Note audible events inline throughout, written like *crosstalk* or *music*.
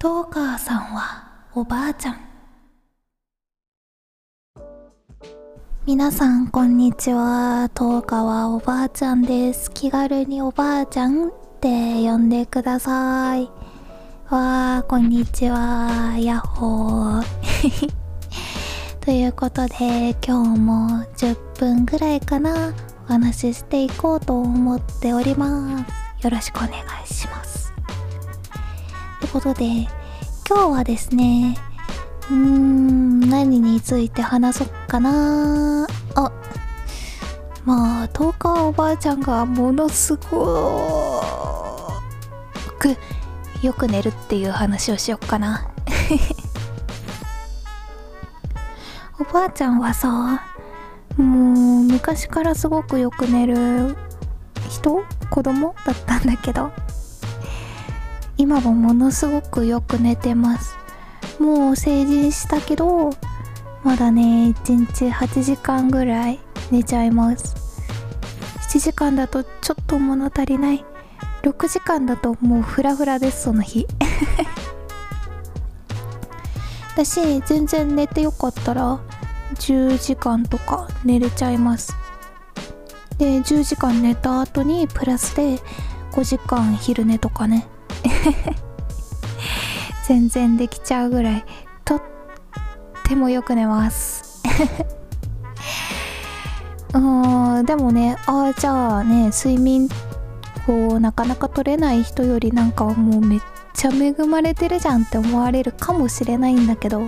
トーカーさんはおばあちゃん。皆さんこんにちは。トーカはおばあちゃんです。気軽におばあちゃんって呼んでください。わーこんにちは。やっほー。*laughs* ということで今日も10分ぐらいかな。お話ししていこうと思っております。よろしくお願いします。ことで今日はですねうーん何について話そうかな。あまあ10日おばあちゃんがものすごくよく寝るっていう話をしよっかな。*laughs* おばあちゃんはさもう昔からすごくよく寝る人？子供？だったんだけど。今もものすごくよく寝てます。もう成人したけどまだね1日8時間ぐらい寝ちゃいます。7時間だとちょっと物足りない。6時間だともうフラフラですその日。*laughs* 私全然寝てよかったら10時間とか寝れちゃいます。で10時間寝た後にプラスで5時間昼寝とかね。*laughs* 全然できちゃうぐらいとってもよく寝ます。*laughs* うんでもねああじゃあね睡眠こうなかなか取れない人よりなんかもうめっちゃ恵まれてるじゃんって思われるかもしれないんだけど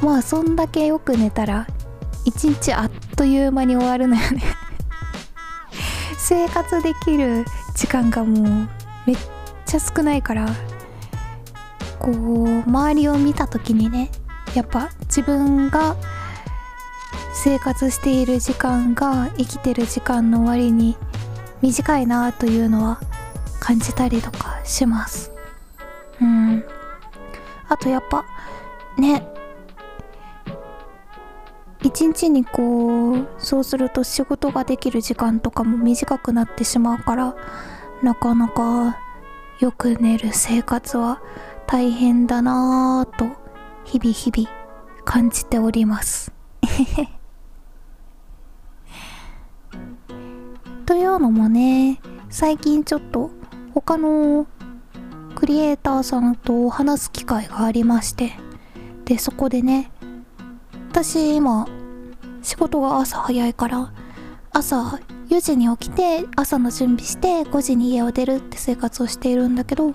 まあそんだけよく寝たら一日あっという間に終わるのよね。*laughs* 生活できる時間がもうめっちゃ少ないからこう周りを見た時にねやっぱ自分が生活している時間が生きてる時間の割に短いなというのは感じたりとかします。うん。あとやっぱね。一日にこうそうすると仕事ができる時間とかも短くなってしまうからなかなかよく寝る生活は大変だなぁと日々日々感じております。*laughs* というのもね最近ちょっと他のクリエイターさんと話す機会がありましてでそこでね私今仕事が朝早いから朝4時に起きて朝の準備して5時に家を出るって生活をしているんだけど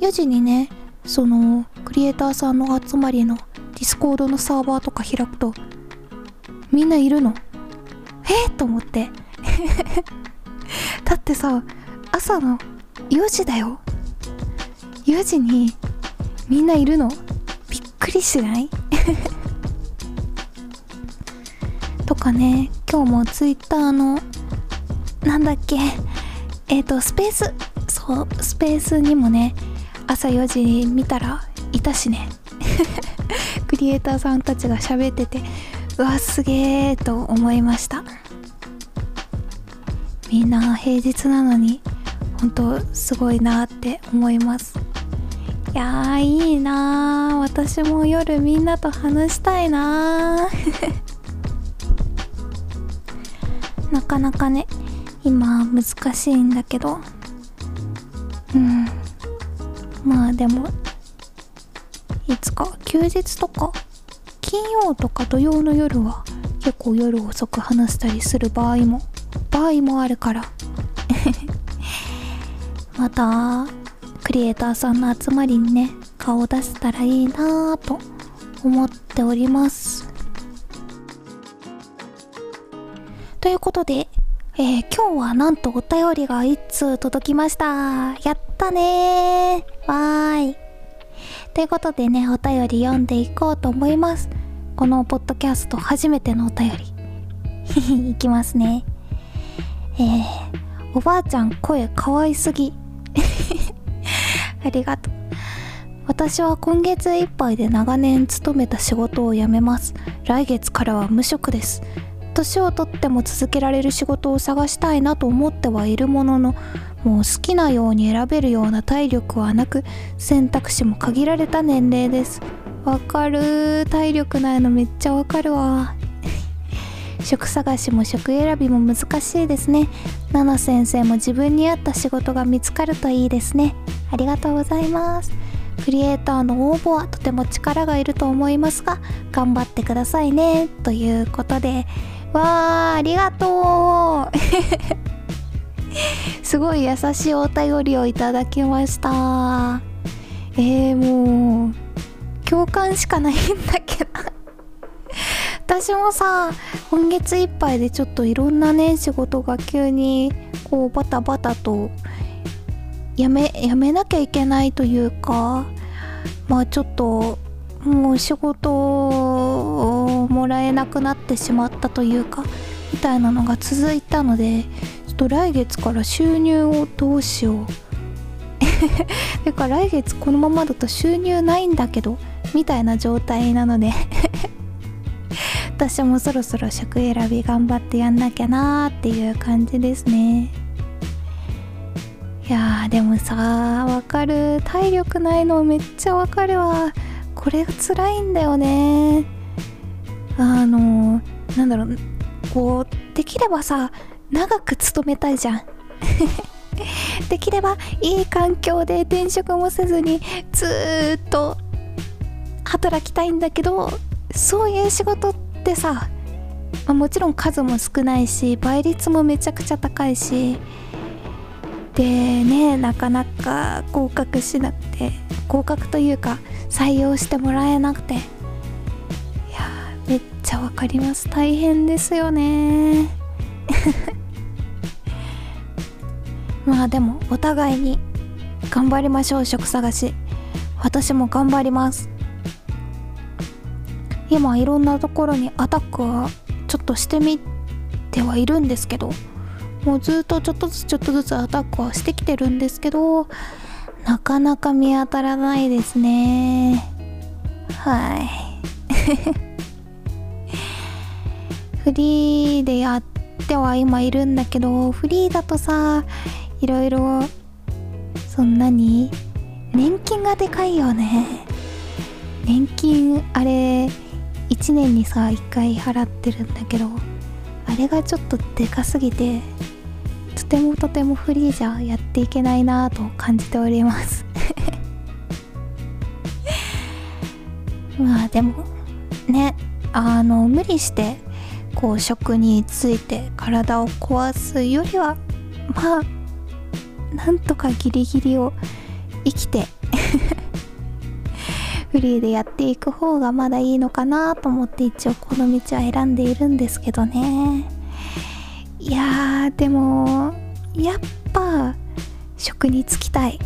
4時にねそのクリエイターさんの集まりの Discord のサーバーとか開くとみんないるの。え？っ、と思って。*laughs* だってさ朝の4時だよ。4時にみんないるの。びっくりしない？*laughs* とかね今日もツイッターのなんだっけ？えっ、ー、とスペースそうスペースにもね朝4時に見たらいたしね。*laughs* クリエイターさんたちが喋っててうわすげえと思いました。みんな平日なのに本当すごいなって思います。いやーいいな私も夜みんなと話したいな *laughs* なかなかね今難しいんだけど。うん。まあでもいつか休日とか金曜とか土曜の夜は結構夜遅く話したりする場合も場合もあるから。*laughs* またクリエイターさんの集まりにね顔を出せたらいいなぁと思っております。ということで、えー、今日はなんとお便りが1通届きました。やったねー。わーい。ということでねお便り読んでいこうと思います。このポッドキャスト初めてのお便り。*laughs* いきますね。えー、おばあちゃん声かわいすぎ。*laughs* ありがとう。私は今月いっぱいで長年勤めた仕事を辞めます。来月からは無職です。年をとっても続けられる仕事を探したいなと思ってはいるもののもう好きなように選べるような体力はなく選択肢も限られた年齢です。わかる。体力ないのめっちゃわかるわ。*laughs* 職探しも職選びも難しいですね。ナナ先生も自分に合った仕事が見つかるといいですね。ありがとうございます。クリエイターの応募はとても力がいると思いますが頑張ってくださいね。ということでわーありがとう。*laughs* すごい優しいお便りをいただきました。えー、もう共感しかないんだけど。私もさ今月いっぱいでちょっといろんなね仕事が急にこうバタバタとやめやめなきゃいけないというかまあちょっともう仕事をもらえなくなってしまったというかみたいなのが続いたのでちょっと来月から収入をどうしよう。*laughs* てか来月このままだと収入ないんだけどみたいな状態なので *laughs* 私もそろそろ職選び頑張ってやんなきゃなーっていう感じですね。いやーでもさわかる。体力ないのめっちゃわかるわ。これが辛いんだよね。あのなんだろうこうできればさ長く勤めたいじゃん。*laughs* できればいい環境で転職もせずにずっと働きたいんだけどそういう仕事ってさ、まあ、もちろん数も少ないし倍率もめちゃくちゃ高いしでねなかなか合格しなくて合格というか採用してもらえなくて。ちゃわかります。大変ですよね。*laughs* まあでもお互いに頑張りましょう職探し。私も頑張ります。今いろんなところにアタックはちょっとしてみてはいるんですけどもうずっとちょっとずつちょっとずつアタックはしてきてるんですけどなかなか見当たらないですね。はい。フリーでやっては今いるんだけどフリーだとさいろいろそんなに年金がでかいよね。年金あれ1年にさ1回払ってるんだけどあれがちょっとでかすぎてとてもとてもフリーじゃやっていけないなぁと感じております。*laughs* まあでもねあの無理してこう食について体を壊すよりはまあなんとかギリギリを生きて *laughs* フリーでやっていく方がまだいいのかなと思って一応この道は選んでいるんですけどね。いやーでもやっぱ食に就きたい。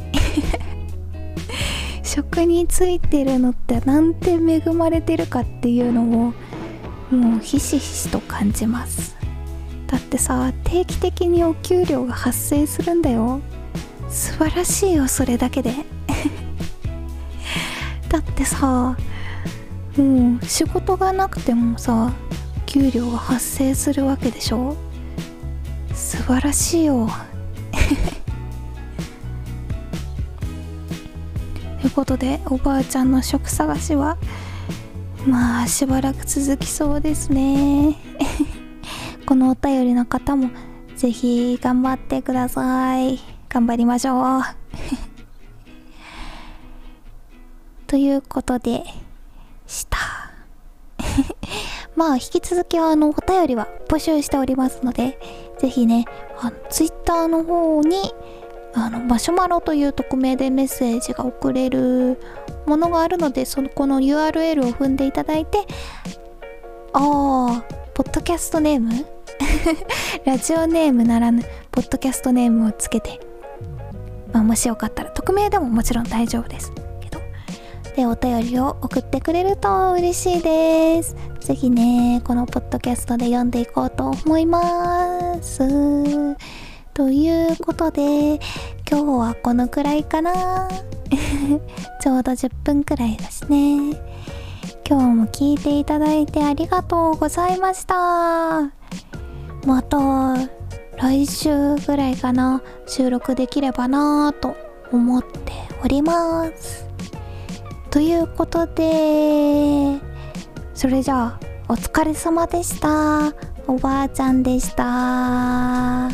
*laughs* 食についてるのってなんて恵まれてるかっていうのをもうひしひしと感じます。だってさ定期的にお給料が発生するんだよ。素晴らしいよそれだけで。*laughs* だってさもう仕事がなくてもさ給料が発生するわけでしょ。素晴らしいよ。*laughs* ということでおばあちゃんの職探しはまあしばらく続きそうですね。*laughs* このお便りの方もぜひ頑張ってください。頑張りましょう。*laughs* ということでした。*laughs* まあ引き続きあのお便りは募集しておりますのでぜひねあの Twitter の方にあのマシュマロという匿名でメッセージが送れるものがあるのでそのこの URL を踏んでいただいてああポッドキャストネーム？*laughs* ラジオネームならぬポッドキャストネームをつけて、まあ、もしよかったら匿名でももちろん大丈夫ですけどでお便りを送ってくれると嬉しいです。ぜひね、このポッドキャストで読んでいこうと思います。ということで、今日はこのくらいかな。*laughs* ちょうど10分くらいだしね。今日も聞いていただいてありがとうございました。また来週ぐらいかな。収録できればなぁと思っております。ということでそれじゃあお疲れ様でした。おばあちゃんでした。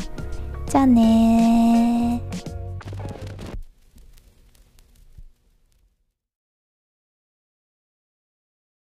じゃあね